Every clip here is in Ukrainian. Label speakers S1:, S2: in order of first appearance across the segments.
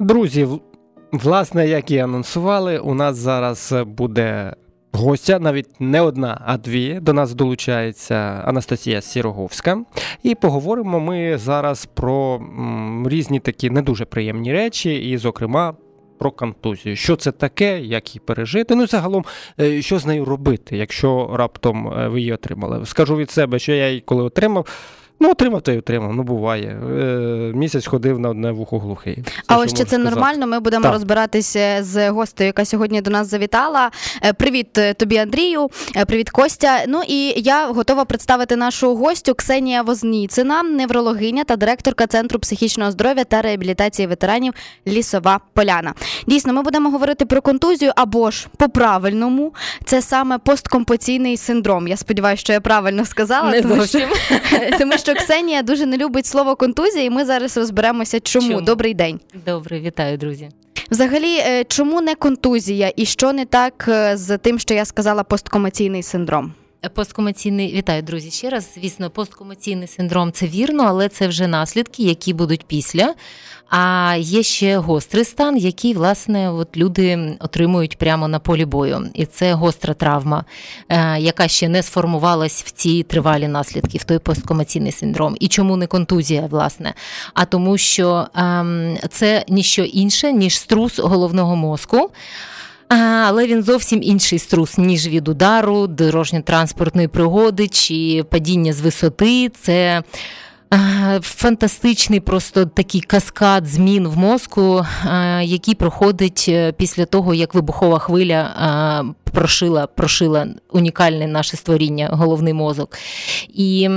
S1: Друзі, власне, як і анонсували, у нас зараз буде гостя, навіть не одна, а дві. До нас долучається Анастасія Сіроговська. І поговоримо ми зараз про м, різні такі не дуже приємні речі, і, зокрема, про контузію. Що це таке, як її пережити? Ну загалом, е, що з нею робити, якщо раптом е, ви її отримали. Скажу від себе, що я її коли отримав. Ну, отримав та й отримав, ну буває. Е, Місяць ходив на одне вухо глухий. Це,
S2: А ось чи це
S1: сказати.
S2: нормально? Ми будемо
S1: Так.
S2: розбиратися з гостею, яка сьогодні до нас завітала. Е, Привіт е, тобі, Андрію. Е, Привіт, Костя. Ну і я готова представити нашу гостю Ксенія Возніцина, неврологиня та директорка Центру психічного здоров'я та реабілітації ветеранів Лісова Поляна. Дійсно, ми будемо говорити про контузію або ж по-правильному. Це саме посткомпаційний синдром. Я сподіваюся, що я правильно сказала.
S3: Не
S2: тому що-
S3: зовсім.
S2: тому що Ксенія дуже не любить слово контузія, і ми зараз розберемося, чому.
S3: Чому?
S2: Добрий день.
S3: Добре, вітаю, друзі.
S2: Взагалі, е, чому не контузія, і що не так е, з тим, що я сказала, посткомаційний синдром?
S3: Посткомаційний вітаю, друзі. Ще раз, звісно, посткомаційний синдром це вірно, але це вже наслідки, які будуть після. А є ще гострий стан, який, власне, от люди отримують прямо на полі бою. І це гостра травма, е, яка ще не сформувалась в ці тривалі наслідки, в той посткомаційний синдром. І чому не контузія, власне? А тому, що ем, це ніщо інше, ніж струс головного мозку. Але він зовсім інший струс, ніж від удару, дорожньо-транспортної пригоди чи падіння з висоти. Це фантастичний просто такий каскад змін в мозку, який проходить е, після того, як вибухова хвиля прошила, прошила унікальне наше створіння, головний мозок. І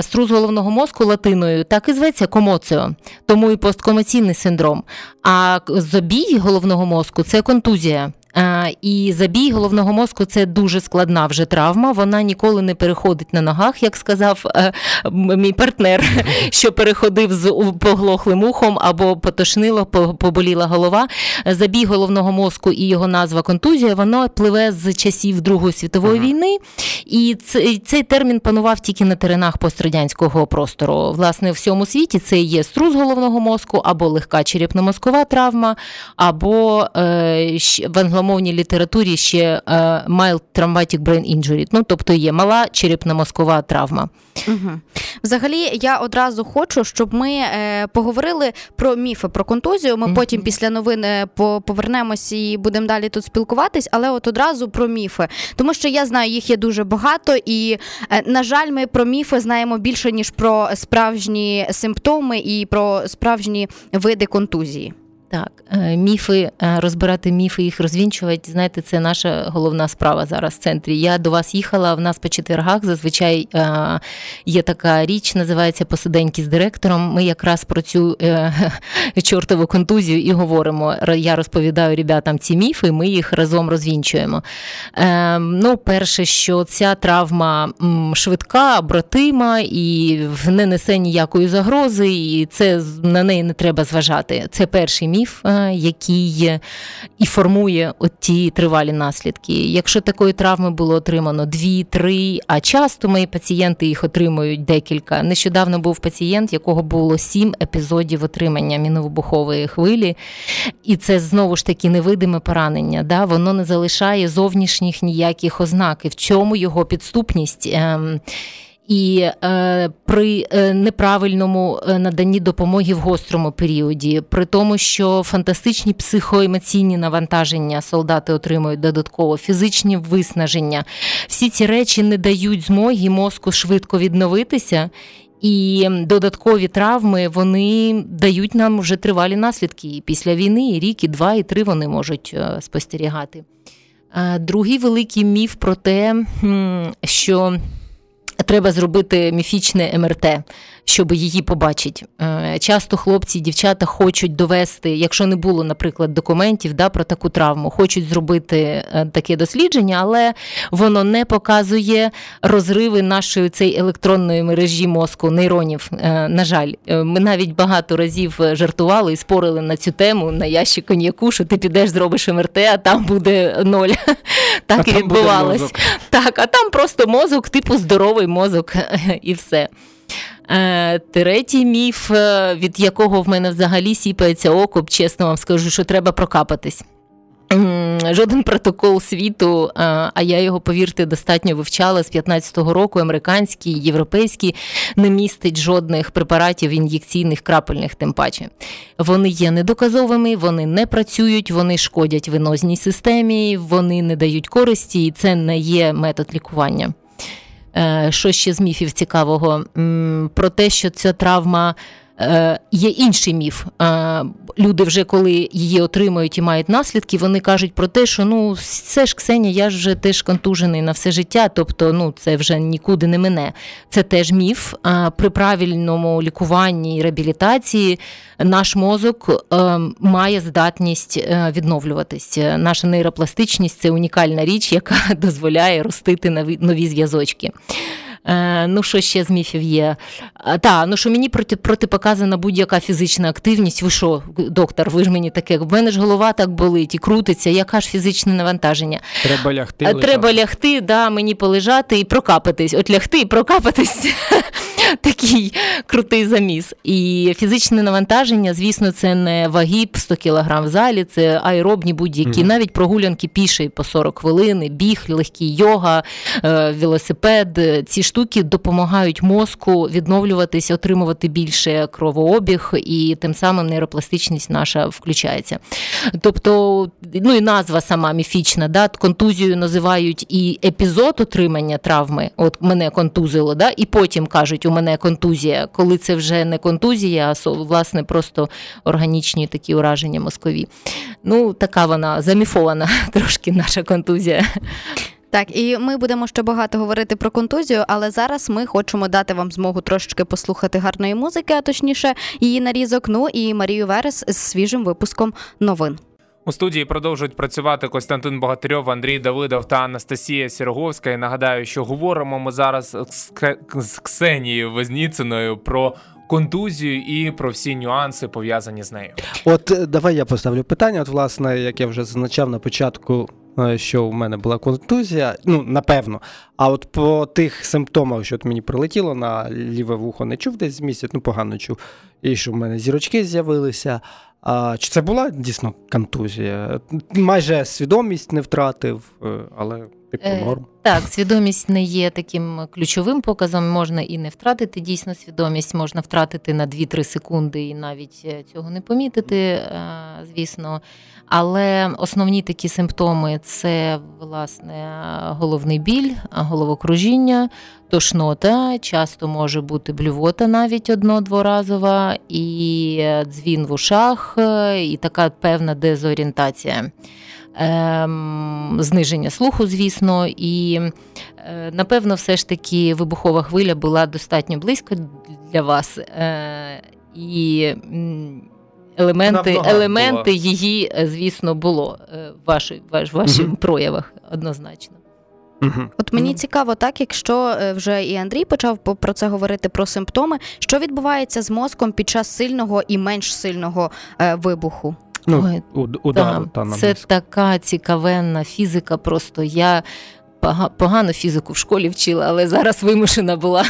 S3: струс головного мозку латиною так і зветься комоціо, тому і посткомаційний синдром. А забій головного мозку це контузія. А, І забій головного мозку це дуже складна вже травма. Вона ніколи не переходить на ногах, як сказав е, мій партнер, що переходив з поглохлим ухом або потошнило, поболіла голова. Забій головного мозку і його назва контузія, воно пливе з часів Другої світової
S1: Ага.
S3: війни. І цей, цей термін панував тільки на теренах пострадянського простору. Власне, в всьому світі це є струс головного мозку, або легка черепно-мозкова травма, або е, в англомовній літературі ще е, mild traumatic brain injury, ну тобто є мала черепно-мозкова травма.
S2: Угу. Взагалі, я одразу хочу, щоб ми е, поговорили про міфи про контузію. Ми
S3: Мгм.
S2: потім після новин е, повернемось і будемо далі тут спілкуватись, але от одразу про міфи. Тому що я знаю, їх є дуже багато, і, на жаль, ми про міфи знаємо більше, ніж про справжні симптоми і про справжні види контузії.
S3: Так, е, міфи, е, розбирати міфи, їх розвінчувати, знаєте, це наша головна справа зараз в центрі. Я до вас їхала, в нас по четвергах зазвичай е, є така річ, називається Посиденьки з директором. Ми якраз про цю чортову контузію і говоримо. Я розповідаю ребятам ці міфи, ми їх разом розвінчуємо. Ну, перше, що ця травма швидка, обратима і не несе ніякої загрози, і це на неї не треба зважати. Це перший міф, е, який і формує от ті тривалі наслідки. Якщо такої травми було отримано дві, три, а часто мої пацієнти їх отримують декілька. Нещодавно був пацієнт, якого було сім епізодів отримання міновибухової хвилі, і це знову ж таки невидиме поранення. Да? Воно не залишає зовнішніх ніяких ознак. І в чому його підступність? І е, при е, неправильному е, наданні допомоги в гострому періоді, при тому, що фантастичні психоемоційні навантаження солдати отримують додатково, фізичні виснаження, всі ці речі не дають змоги мозку швидко відновитися. І додаткові травми вони дають нам вже тривалі наслідки. І після війни і рік, і два, і три вони можуть е, спостерігати. Другий великий міф про те, що треба зробити міфічне МРТ, щоб її побачити. Е, Часто хлопці і дівчата хочуть довести, якщо не було, наприклад, документів да, про таку травму, хочуть зробити е, таке дослідження, але воно не показує розриви нашої цієї електронної мережі мозку, нейронів. Е, На жаль, ми навіть багато разів жартували і спорили на цю тему на ящик коньяку, що ти підеш, зробиш МРТ, а там буде ноль. Так
S1: А
S3: і відбувалось. Так, а там просто мозок, типу здоровий мозок, і все. Е, третій міф, е, від якого в мене взагалі сіпається око, чесно вам скажу, що треба прокапатись. Жоден протокол світу, е, а я його, повірте, достатньо вивчала з 15-го року, американський, європейський, не містить жодних препаратів ін'єкційних крапельних, тим паче. Вони є недоказовими, вони не працюють, вони шкодять венозній системі, вони не дають користі, і це не є метод лікування. Е, що ще з міфів цікавого? Про те, що ця травма. Е, є інший міф. Е, люди вже коли її отримують і мають наслідки, вони кажуть про те, що ну це ж Ксенія, я вже теж контужений на все життя, тобто ну це вже нікуди не мене. Це теж міф. При правильному лікуванні і реабілітації наш мозок має здатність відновлюватись. Наша нейропластичність це унікальна річ, яка дозволяє ростити нові зв'язочки. Е, ну, що ще з міфів є? Та, ну що мені проти, протипоказана будь-яка фізична активність. Ви що, доктор, ви ж мені таке, в мене ж голова так болить і крутиться, яка ж фізичне навантаження?
S1: Треба лягти.
S3: Лежати. Треба лягти, да, мені полежати і прокапатись. От лягти і прокапатись. Такий крутий заміс. І фізичне навантаження, звісно, це не ваги 100 кг в залі, це аеробні будь-які, mm. навіть прогулянки піші по 40 хвилин, біг, легкий йога, е, велосипед. Ці штуки допомагають мозку відновлюватись, отримувати більше кровообіг, і тим самим нейропластичність наша включається. Тобто, ну і назва сама міфічна, да, контузію називають і епізод отримання травми. От мене контузило, да, і потім кажуть, у мене контузія, коли це вже не контузія, а власне просто органічні такі ураження мозкові. Ну, така вона заміфована трошки наша контузія.
S2: Так, і ми будемо ще багато говорити про контузію, але зараз ми хочемо дати вам змогу трошечки послухати гарної музики, а точніше її нарізок. Ну і Марію Верес з свіжим випуском новин.
S4: У студії продовжують працювати Костянтин Богатирьов, Андрій Давидов та Анастасія Сіроговська. І нагадаю, що говоримо ми зараз з Ксенією Возніциною про контузію і про всі нюанси пов'язані з нею.
S1: От е, давай я поставлю питання. От, власне, як я вже зазначав на початку що в мене була контузія, ну напевно. А от по тих симптомах, що от мені прилетіло на ліве вухо, не чув десь місяць, ну погано чув, і що в мене зірочки з'явилися. А Чи це була дійсно контузія? Майже свідомість не втратив, е, але типу е.
S3: Так, свідомість не є таким ключовим показом. Можна і не втратити дійсно свідомість, можна втратити на 2-3 секунди і навіть цього не помітити, звісно. Але основні такі симптоми це власне головний біль, головокружіння, тошнота, часто може бути блювота навіть одно-дворазова, і дзвін в ушах, і така певна дезорієнтація. Ем, зниження слуху, звісно, і е, напевно, все ж таки вибухова хвиля була достатньо близько для вас. Е, і елементи елементи її, е, звісно, було в вашій, ваш, ваших угу. проявах однозначно.
S2: Угу. От мені цікаво, так якщо вже і Андрій почав про це говорити про симптоми, що відбувається з мозком під час сильного і менш сильного вибуху?
S1: Ну, Ой, удар,
S3: та, та, Це така цікавенна фізика. Просто я погано фізику в школі вчила, але зараз вимушена була.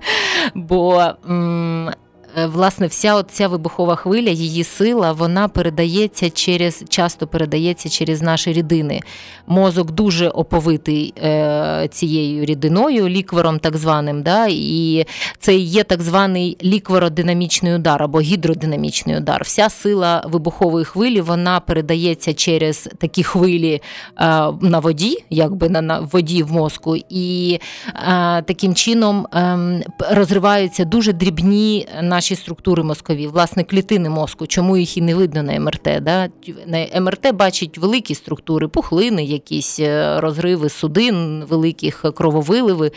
S3: Бо м- власне, вся ця вибухова хвиля, її сила, вона передається через часто передається через наші рідини. Мозок дуже оповитий е, цією рідиною, ліквером так званим. Да? І це є так званий лікверодинамічний удар або гідродинамічний удар. Вся сила вибухової хвилі вона передається через такі хвилі е, на воді, якби на, на воді в мозку, і е, таким чином ем, розриваються дуже дрібні наші наші структури мозкові, власне, клітини мозку, чому їх і не видно на МРТ. Да? На МРТ бачить великі структури, пухлини, якісь е, розриви судин, великих крововиливи,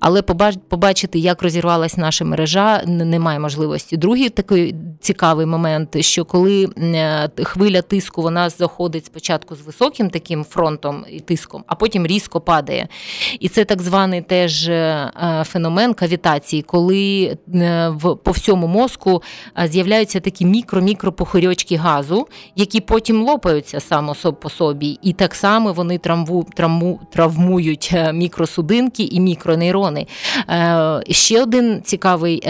S3: але побачити, як розірвалась наша мережа, немає можливості. Другий такий цікавий момент, що коли е, хвиля тиску вона заходить спочатку з високим таким фронтом і тиском, а потім різко падає. І це так званий теж е, феномен кавітації, коли по всьому мозку з'являються такі мікро-мікропохирьочки газу, які потім лопаються само по собі, і так само вони травму, травму, травмують мікросудинки і мікронейрони. Ще один цікавий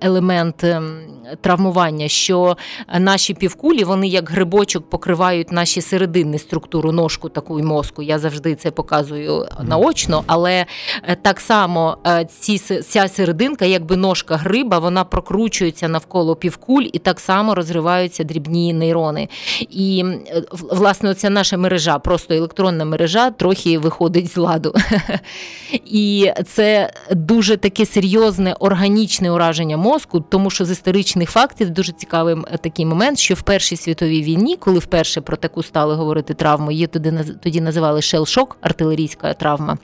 S3: елемент ем, травмування, що наші півкулі, вони як грибочок покривають наші серединні структуру ножку таку і мозку. Я завжди це показую наочно, але е, так само е, ці, ця серединка, якби ножка гриба, вона прокручується навколо півкуль і так само розриваються дрібні нейрони. І е, власне оця наша мережа, просто електронна мережа, трохи виходить з ладу. І це дуже таке серйозне органічне ураження мозку, тому що з історичних фактів дуже цікавий такий момент, що в Першій світовій війні, коли вперше про таку стали говорити травму, її тоді називали шел-шок, артилерійська травма.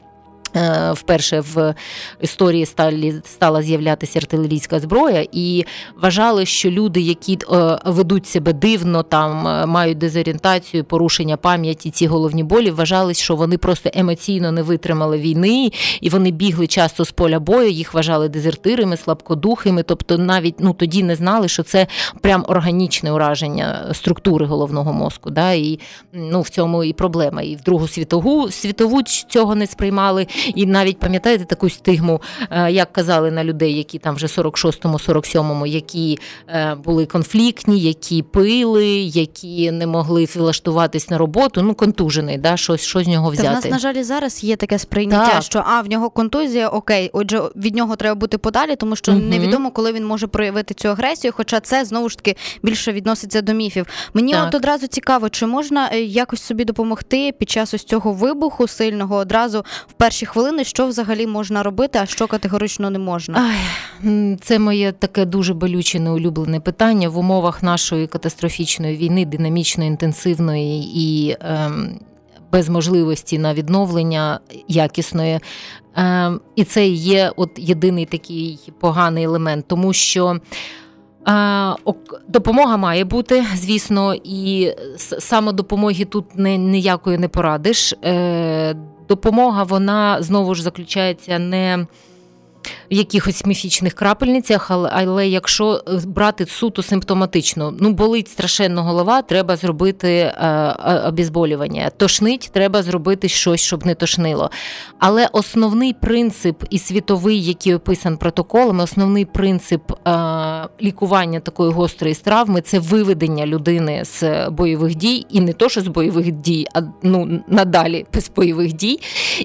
S3: Е, вперше в історії сталі стала з'являтися артилерійська зброя, і вважали, що люди, які е, ведуть себе дивно, там е, мають дезорієнтацію, порушення пам'яті, ці головні болі, вважали, що вони просто емоційно не витримали війни, і вони бігли часто з поля бою. Їх вважали дезертирами, слабкодухими. Тобто, навіть ну тоді не знали, що це прям органічне ураження структури головного мозку. Да? І ну в цьому і проблема. І в Другу світову світову цього не сприймали. І навіть пам'ятаєте таку стигму, е, як казали на людей, які там вже 46-му, 47-му, які е, були конфліктні, які пили, які не могли влаштуватись на роботу. Ну, контужений, да, щось що з нього взяти.
S2: Та в нас, на жаль, зараз є таке сприйняття,
S3: так.
S2: що а в нього контузія, окей, отже, від нього треба бути подалі, тому що угу. невідомо, коли він може проявити цю агресію. Хоча це знову ж таки більше відноситься до міфів. Мені так. от одразу цікаво, чи можна е, якось собі допомогти під час ось цього вибуху сильного одразу в перші хвилини, що взагалі можна робити, а що категорично не можна?
S3: Це моє таке дуже болюче неулюблене питання в умовах нашої катастрофічної війни, динамічної, інтенсивної і ем, без можливості на відновлення якісної. Ем, і це є от єдиний такий поганий елемент, тому що. Допомога має бути, звісно, і самодопомоги тут ніякої не порадиш. Допомога вона знову ж заключається не в якихось міфічних крапельницях, але, якщо е, брати суто симптоматично, ну болить страшенно голова, треба зробити е, е, обізболювання. Тошнить, треба зробити щось, щоб не тошнило. Але основний принцип і світовий, який описан протоколами, основний принцип лікування такої гострої травми це виведення людини з бойових дій, і не то, що з бойових дій, а ну надалі без бойових дій,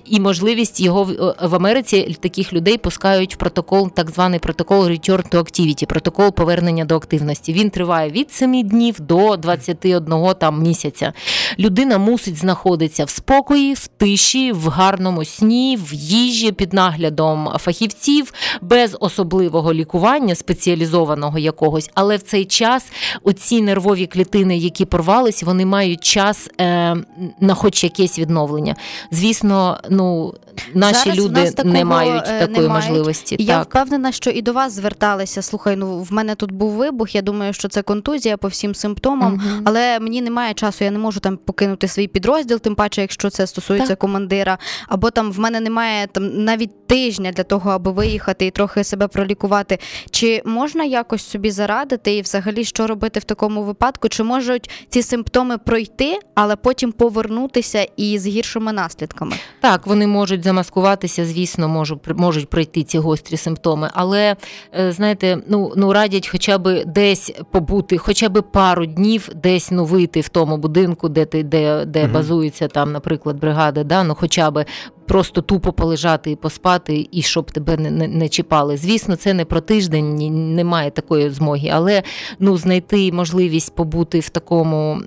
S3: і можливість його в, Америці таких людей пускають протокол, так званий протокол Return to Activity, протокол повернення до активності. Він триває від 7 днів до 21 там місяця. Людина мусить знаходитися в спокої, в тиші, в гарному сні, в їжі під наглядом фахівців, без особливого лікування, спеціалізованого якогось, але в цей час оці нервові клітини, які порвались, вони мають час е, на хоч якесь відновлення. Звісно, ну наші
S2: Зараз
S3: люди не мають такої
S2: не
S3: можливості.
S2: Я
S3: так.
S2: впевнена, що і до вас зверталися. Слухай, ну в мене тут був вибух. Я думаю, що це контузія по всім симптомам, угу. але мені немає часу. Я не можу там покинути свій підрозділ, тим паче, якщо це стосується так. командира, або там в мене немає там навіть тижня для того, аби виїхати і трохи себе пролікувати. Чи можна якось собі зарадити і взагалі що робити в такому випадку? Чи можуть ці симптоми пройти, але потім повернутися і з гіршими наслідками?
S3: Так, вони можуть замаскуватися, звісно, можуть можуть пройти ці гострі симптоми, але е, знаєте, ну ну радять, хоча б десь побути, хоча б пару днів, десь ну вийти в тому будинку, де ти де, де угу. базується там, наприклад, бригада, да, ну хоча б просто тупо полежати і поспати, і щоб тебе не не, не чіпали. Звісно, це не про тиждень, немає такої змоги, але ну знайти можливість побути в такому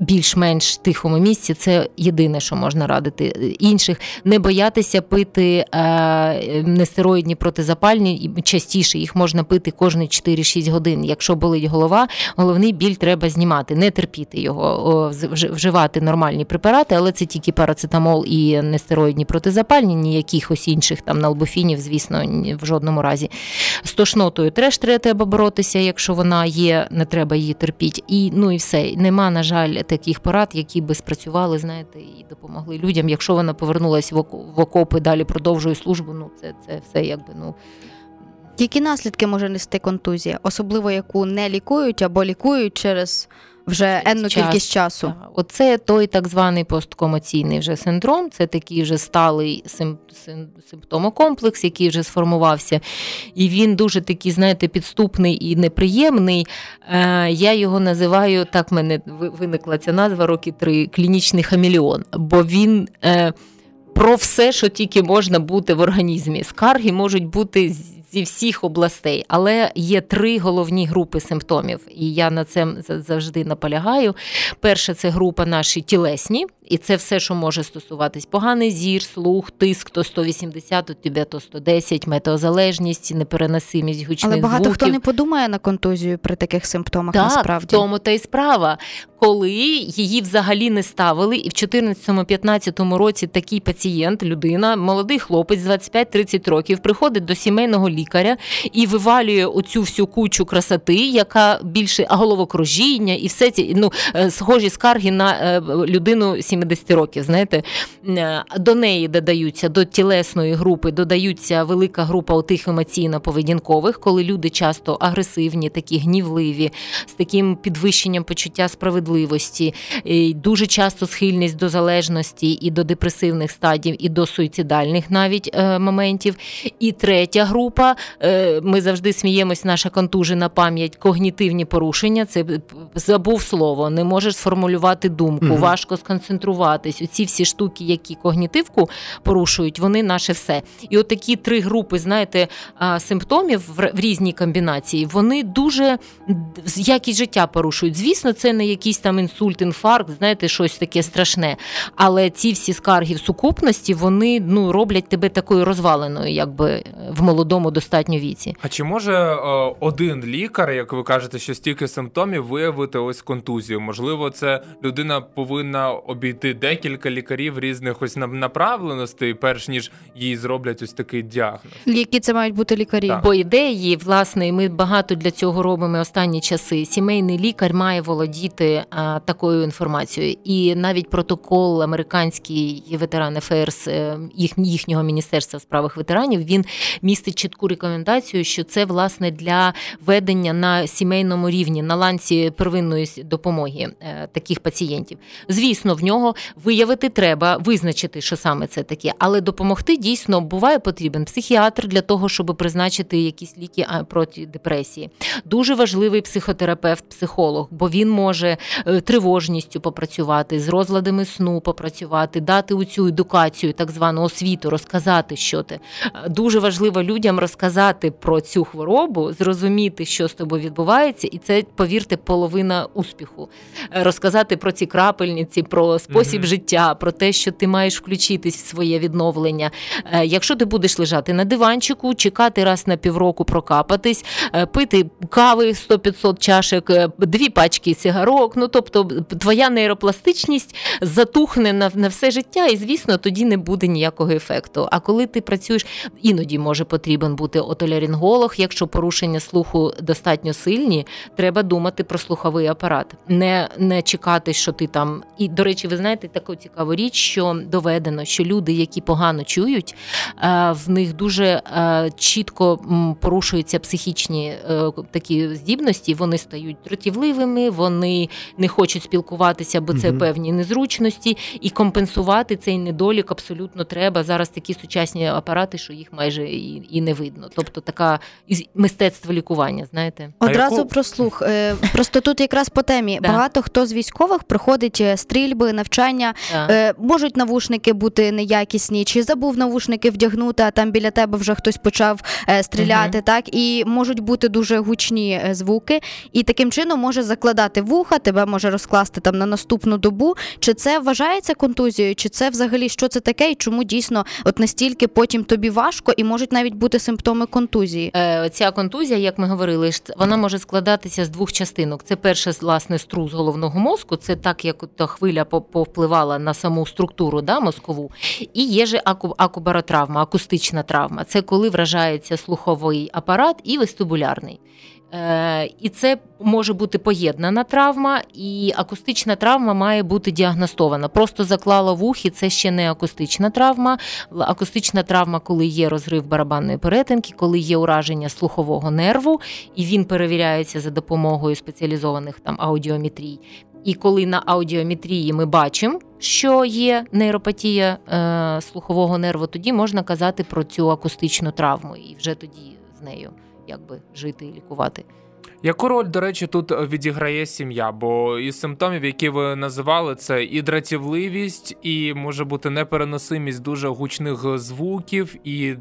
S3: більш-менш тихому місці це єдине, що можна радити інших. Не боятися пити е, нестероїдні протизапальні, частіше їх можна пити кожні 4-6 годин. Якщо болить голова, головний біль треба знімати, не терпіти його, вживати нормальні препарати, але це тільки парацетамол і нестероїдні протизапальні, ніяких ось інших там налбофінів, звісно, в жодному разі. З тошнотою теж треба боротися, якщо вона є, не треба її терпіти. І ну і все. Нема, на жаль, таких порад, які би спрацювали, знаєте, і допомогли людям. Якщо вона повернулася в окопи, далі продовжує службу, ну це це все якби ну
S2: Які наслідки може нести контузія, особливо яку не лікують або лікують через вже енну
S3: Час.
S2: кількість часу?
S3: Так. Оце той так званий посткомаційний вже синдром, це такий вже сталий сим, сим, симптомокомплекс, який вже сформувався. І він дуже такий, знаєте, підступний і неприємний. Е, я його називаю, так в мене виникла ця назва роки три клінічний хамелеон, бо він. Е, про все, що тільки можна бути в організмі. Скарги можуть бути зі всіх областей, але є три головні групи симптомів, і я на це завжди наполягаю. Перша це група наші тілесні, і це все, що може стосуватись поганий зір, слух, тиск, то 180, у тебе то 110, метеозалежність, непереносимість гучних
S2: Але багато
S3: звуків.
S2: хто не подумає на контузію при таких симптомах
S3: Так,
S2: насправді.
S3: в тому та й справа. Коли її взагалі не ставили, і в 14-15 році такий пацієнт, людина, молодий хлопець 25-30 років, приходить до сімейного лікаря і вивалює оцю всю кучу красоти, яка більше головокружіння, і все ці ну е, схожі скарги на е, людину 70 років. Знаєте, Е, до неї додаються до тілесної групи, додаються велика група отих емоційно-поведінкових, коли люди часто агресивні, такі гнівливі, з таким підвищенням почуття справедливості, і дуже часто схильність до залежності і до депресивних стадій, і до суїцидальних навіть е, моментів. І третя група, е, ми завжди сміємось, наша контужена пам'ять, когнітивні порушення. Це забув слово, не можеш сформулювати думку,
S1: Мгм.
S3: важко сконцентруватись. Оці всі штуки, які когнітивку порушують, вони наше все. І от такі три групи, знаєте, симптомів в різній комбінації, вони дуже якість життя порушують. Звісно, це не якийсь там інсульт, інфаркт, знаєте, щось таке страшне. Але ці всі скарги в сукупності вони ну роблять тебе такою розваленою, якби е, в молодому достатньо віці.
S4: А чи може е, один лікар, як ви кажете, що стільки симптомів виявити ось контузію? Можливо, це людина повинна обійти декілька лікарів різних ось нап- направленостей, перш ніж їй зроблять ось такий діагноз.
S2: Які це мають бути лікарі?
S4: Так.
S3: По ідеї, власне, ми багато для цього робимо останні часи. Сімейний лікар має володіти а, такою інформацією, і навіть протокол американський ветеран ФРС е, їх, їхнього міністерства в справах ветеранів він містить чітку рекомендацію, що це власне для ведення на сімейному рівні на ланці первинної допомоги е, таких пацієнтів. Звісно, в нього виявити треба, визначити, що саме це таке, але допомогти дійсно буває потрібен психіатр для того, щоб призначити якісь ліки проти депресії. Дуже важливий психотерапевт, психолог, бо він може е, тривожністю попрацювати, з розладами сну попрацювати, дати у цю едукацію, так звану освіту, розказати, що ти. Е, Дуже важливо людям розказати про цю хворобу, зрозуміти, що з тобою відбувається, і це, повірте, половина успіху. Е, Розказати про ці крапельниці, про спосіб
S4: Мгм.
S3: життя, про те, що ти маєш включитись в своє відновлення. Е, Якщо ти будеш лежати на диванчику, чекати раз на півроку прокапатись, е, пити кави 100-500 чашек, е, дві пачки сигарок, ну тобто твоя нейропластичність затухне на, на все життя, і звісно, тоді не буде ніякого ефекту. А коли ти працюєш, іноді може потрібен бути отоляринголог, якщо порушення слуху достатньо сильні, треба думати про слуховий апарат, не, не чекати, що ти там. І до речі, ви знаєте таку цікаву річ, що доведено, що люди, які погано чують, е, в них дуже е, чітко порушуються психічні е, такі здібності. Вони стають дратівливими, вони не хочуть спілкуватися, бо це певні незручності, і компенсувати цей недолік абсолютно треба. Зараз такі сучасні апарати, що їх майже і, і не видно. Тобто така мистецтво лікування, знаєте.
S2: Одразу
S4: яку-
S2: про слух. Просто тут якраз по темі. Багато хто з військових проходить стрільби, навчання.
S3: Так.
S2: Е, Можуть навушники бути неякісні, чи забув навушники вдягнути, а там біля тебе вже хтось почав е, стріляти, так і можуть бути дуже гучні е, звуки, і таким чином може закладати вуха, тебе може розкласти там на наступну добу. Чи це вважається контузією, чи це взагалі що це таке, і чому дійсно от настільки потім тобі важко, і можуть навіть бути симптоми контузії?
S3: Е, Ця контузія, як ми говорили, вона може складатися з двох частинок. Це перше, власне, струс головного мозку. Це так, як та хвиля по- повпливала на саму структуру да, мозкову. І є же акубаротравма, акустична травма. Це коли вражається слуховий апарат і вестибулярний. Е, І це може бути поєднана травма, і акустична травма має бути діагностована. Просто заклала в ухі, це ще не акустична травма. Акустична травма, коли є розрив барабанної перетинки, коли є ураження слухового нерву, і він перевіряється за допомогою спеціалізованих там аудіометрій. І коли на аудіометрії ми бачимо, що є нейропатія е, слухового нерву, тоді можна казати про цю акустичну травму, і вже тоді з нею якби жити і лікувати.
S4: Яку роль, до речі, тут відіграє сім'я? Бо із симптомів, які ви називали, це і дратівливість, і може бути непереносимість дуже гучних звуків, і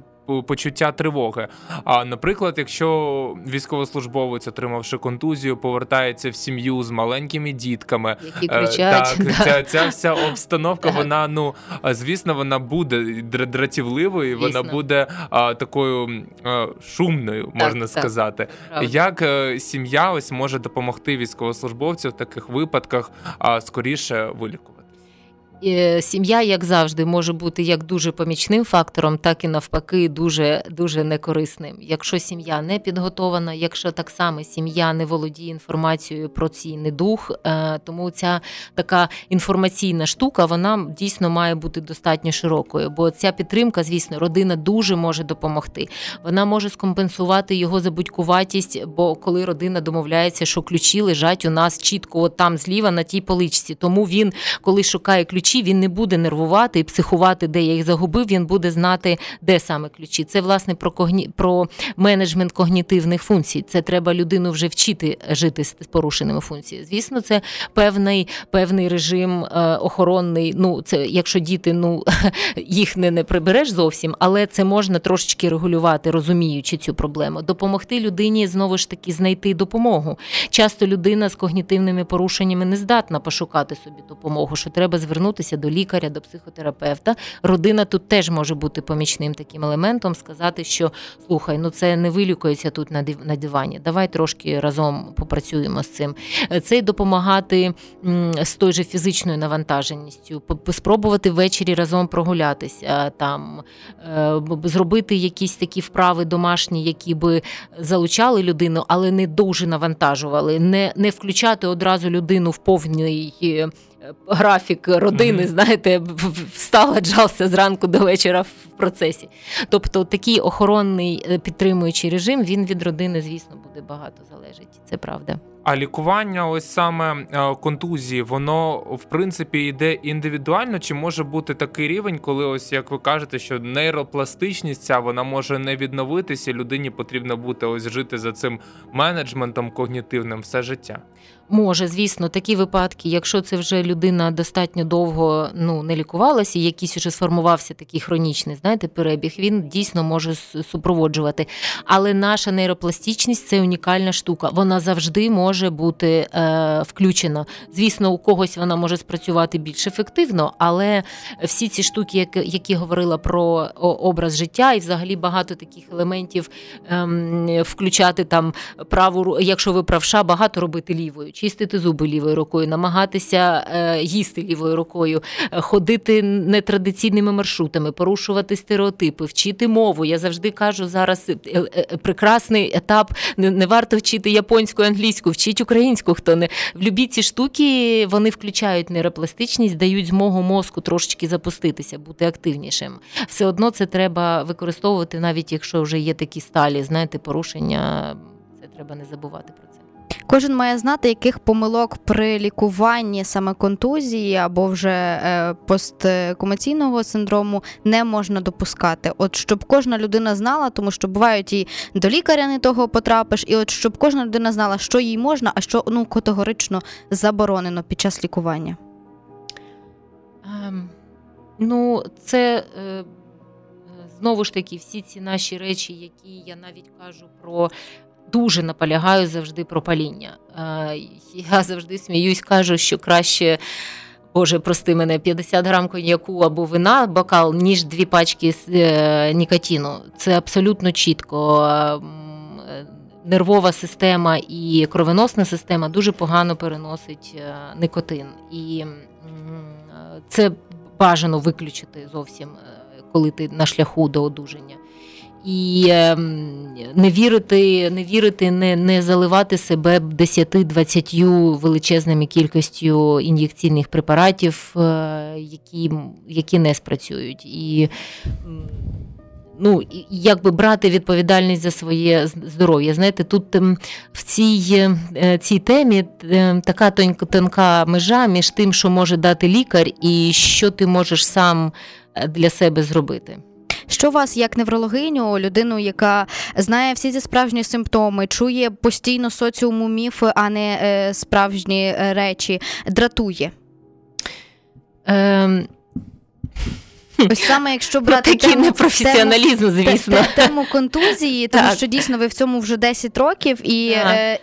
S4: почуття тривоги. А наприклад, якщо військовослужбовець, отримавши контузію, повертається в сім'ю з маленькими дітками,
S3: які е, кричать,
S4: так, да. ця, ця вся обстановка, вона ну звісно, вона буде дратівливою, вона буде а, такою а, шумною, можна так, сказати. Так, Як е, сім'я ось може допомогти військовослужбовцю в таких випадках а, скоріше вилікувати?
S3: Сім'я, як завжди, може бути як дуже помічним фактором, так і навпаки, дуже дуже некорисним. Якщо сім'я не підготована, якщо так само сім'я не володіє інформацією про цей недух, е, тому ця така інформаційна штука вона дійсно має бути достатньо широкою. Бо ця підтримка, звісно, родина дуже може допомогти. Вона може скомпенсувати його забудькуватість, бо коли родина домовляється, що ключі лежать у нас чітко от там зліва на тій поличці. Тому він, коли шукає ключі ключі, він не буде нервувати і психувати, де я їх загубив. Він буде знати, де саме ключі. Це власне про когні... про менеджмент когнітивних функцій. Це треба людину вже вчити жити з порушеними функціями. Звісно, це певний певний режим е, охоронний. Ну це якщо діти, ну їх не, не прибереш зовсім, але це можна трошечки регулювати, розуміючи цю проблему. Допомогти людині знову ж таки знайти допомогу. Часто людина з когнітивними порушеннями не здатна пошукати собі допомогу, що треба звернутися звернутися до лікаря, до психотерапевта. Родина тут теж може бути помічним таким елементом, сказати, що слухай, ну це не вилікується тут на дивані. Давай трошки разом попрацюємо з цим. Це й допомагати з той же фізичною навантаженістю, спробувати ввечері разом прогулятися, там е, зробити якісь такі вправи домашні, які би залучали людину, але не дуже навантажували, не, не включати одразу людину в повний графік родини, mm-hmm. знаєте, встала, джався зранку до вечора в процесі. Тобто такий охоронний е, підтримуючий режим він від родини, звісно, буде багато залежить. Це правда.
S4: А лікування, ось саме е, контузії, воно в принципі йде індивідуально, чи може бути такий рівень, коли ось як ви кажете, що нейропластичність ця вона може не відновитися, людині потрібно бути ось жити за цим менеджментом когнітивним все життя.
S3: Може, звісно, такі випадки, якщо це вже людина достатньо довго ну не лікувалася, якийсь уже сформувався такий хронічний, знаєте, перебіг, він дійсно може супроводжувати. Але наша нейропластичність це унікальна штука. Вона завжди може бути е, включена. Звісно, у когось вона може спрацювати більш ефективно, але всі ці штуки, які, які говорила про образ життя, і взагалі багато таких елементів е, включати там праву, якщо ви правша, багато робити лівою чистити зуби лівою рукою, намагатися е, їсти лівою рукою, е, ходити нетрадиційними маршрутами, порушувати стереотипи, вчити мову. Я завжди кажу зараз е, прекрасний етап. Не варто вчити японську, англійську, вчить українську. Хто не в любі ці штуки вони включають нейропластичність, дають змогу мозку трошечки запуститися, бути активнішим. Все одно це треба використовувати, навіть якщо вже є такі сталі, знаєте, порушення. Це треба не забувати про.
S2: Кожен має знати, яких помилок при лікуванні саме контузії або вже е, посткомаційного синдрому не можна допускати. От щоб кожна людина знала, тому що бувають і до лікаря не того потрапиш, і от щоб кожна людина знала, що їй можна, а що ну категорично заборонено під час лікування.
S3: Ем, ну, це. Е... Знову ж таки, всі ці наші речі, які я навіть кажу про дуже наполягаю завжди про паління. Я завжди сміюсь, кажу, що краще. Боже, прости мене, 50 грам коньяку або вина, бокал, ніж дві пачки е, нікотину. Це абсолютно чітко. Нервова система і кровоносна система дуже погано переносить е, никотин. І це бажано виключити зовсім, е, коли ти на шляху до одужання. І ем, не вірити, не вірити, не, не заливати себе 10-20 величезними кількістю ін'єкційних препаратів, е, які, які не спрацюють. І ну, якби брати відповідальність за своє здоров'я. Знаєте, тут ем, в цій, е, цій темі е, така тонь- тонка межа між тим, що може дати лікар, і що ти можеш сам е, для себе зробити.
S2: Що вас, як неврологиню, людину, яка знає всі ці справжні симптоми, чує постійно соціуму міфи, а не е, справжні е, речі, дратує?
S3: Ем,
S2: Ось саме якщо
S3: ну,
S2: брати
S3: такий
S2: тему-
S3: непрофесіоналізм,
S2: тему-
S3: звісно.
S2: те- те- тему контузії, тому
S3: Так.
S2: що дійсно ви в цьому вже 10 років, і
S3: Так.
S2: е,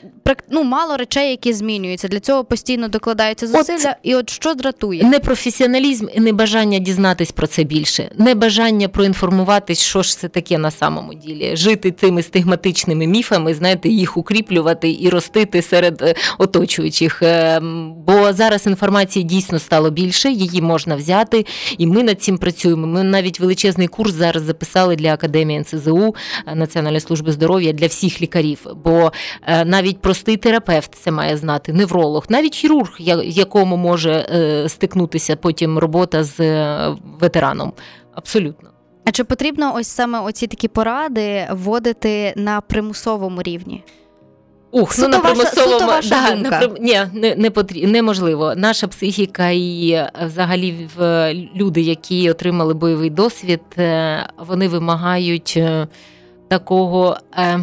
S2: ну, мало речей, які змінюються. Для цього постійно докладаються
S3: От-
S2: зусилля. І от що дратує?
S3: Непрофесіоналізм і небажання дізнатись про це більше, небажання проінформуватись, що ж це таке на самому ділі, жити тими стигматичними міфами, знаєте, їх укріплювати і ростити серед е, оточуючих. Ем, Бо зараз інформації дійсно стало більше, її можна взяти, і ми над цим працюємо. Ми навіть величезний курс зараз записали для академії НСЗУ е, Національної служби здоров'я для всіх лікарів. Бо е, навіть простий терапевт це має знати, невролог, навіть хірург, якому може е, стикнутися потім робота з ветераном. Абсолютно.
S2: А чи потрібно ось саме оці такі поради вводити на примусовому рівні?
S3: Ух,
S2: Суто
S3: ну на примусовому
S2: ваша
S3: да,
S2: думка.
S3: на ні, не, не потрі... неможливо. Наша психіка і е, взагалі в люди, які отримали бойовий досвід, е, вони вимагають е, такого. е,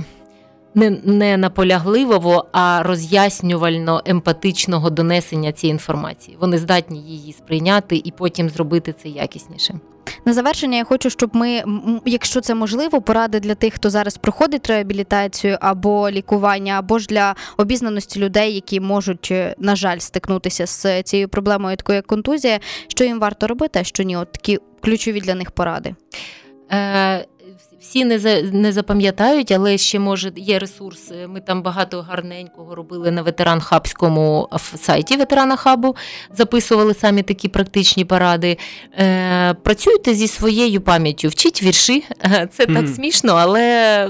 S3: Не, не наполягливого, а роз'яснювально емпатичного донесення цієї інформації. Вони здатні її сприйняти і потім зробити це якісніше.
S2: На завершення я хочу, щоб ми, якщо це можливо, поради для тих, хто зараз проходить реабілітацію або лікування, або ж для обізнаності людей, які можуть, е, на жаль, стикнутися з цією проблемою, такою як контузія, що їм варто робити, а що ні, от такі ключові для них поради.
S3: Е, всі не за не запам'ятають, але ще може є ресурс. Ми там багато гарненького робили на ветеран хабському сайті ветерана хабу, записували самі такі практичні поради. Е, працюйте зі своєю пам'яттю, вчіть вірші. Е, Це так
S1: Мгм.
S3: смішно, але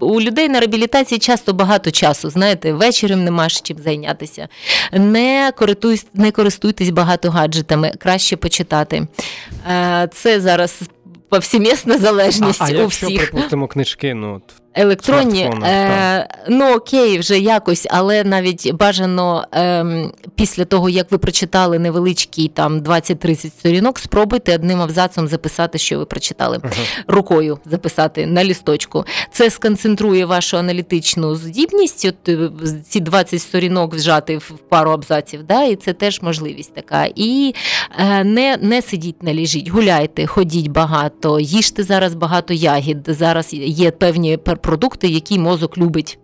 S3: у людей на реабілітації часто багато часу. Знаєте, вечором нема чим зайнятися. Не користуйтесь, не користуйтесь багато гаджетами, краще почитати. Е, Це зараз повсімісна залежність
S1: а, а
S3: у
S1: якщо,
S3: всіх.
S1: припустимо, книжки, ну
S3: Електронні, е, ну окей, вже якось, але навіть бажано е, після того, як ви прочитали невеличкий там 20-30 сторінок, спробуйте одним абзацом записати, що ви прочитали,
S1: Ага.
S3: рукою записати на лісточку. Це сконцентрує вашу аналітичну здібність, от е, ці 20 сторінок вжати в пару абзаців, да, і це теж можливість така. І е, не, не сидіть на ліжіть, гуляйте, ходіть багато, їжте зараз багато ягід. Зараз є певні продукти, які мозок любить.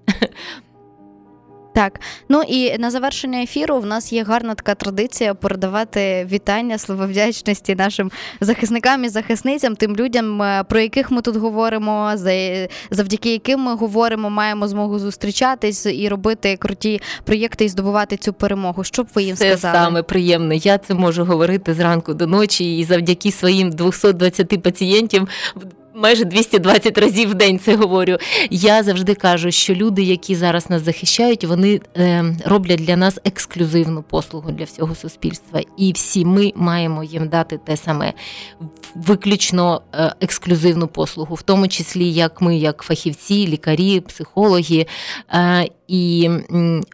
S2: Так, ну і на завершення ефіру в нас є гарна така традиція передавати вітання, слова вдячності нашим захисникам і захисницям, тим людям, е, про яких ми тут говоримо, за- завдяки яким ми говоримо, маємо змогу зустрічатись і робити круті проєкти і здобувати цю перемогу. Що б ви їм
S3: Це
S2: сказали?
S3: саме приємне. Я це можу говорити зранку до ночі, і завдяки своїм 220 пацієнтів. Майже 220 разів в день це говорю. Я завжди кажу, що люди, які зараз нас захищають, вони е, роблять для нас ексклюзивну послугу для всього суспільства, і всі ми маємо їм дати те саме виключно е, ексклюзивну послугу, в тому числі як ми, як фахівці, лікарі, психологи. Е, і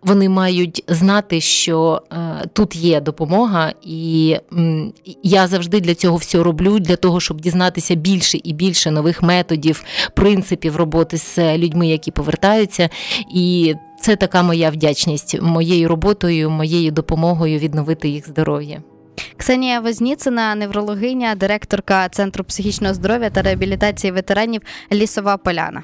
S3: вони мають знати, що е, тут є допомога, і м, я завжди для цього все роблю, для того, щоб дізнатися більше і більше нових методів, принципів роботи з людьми, які повертаються. І це така моя вдячність моєю роботою, моєю допомогою відновити їх здоров'я.
S2: Ксенія Возніцина, неврологиня, директорка Центру психічного здоров'я та реабілітації ветеранів Лісова Поляна.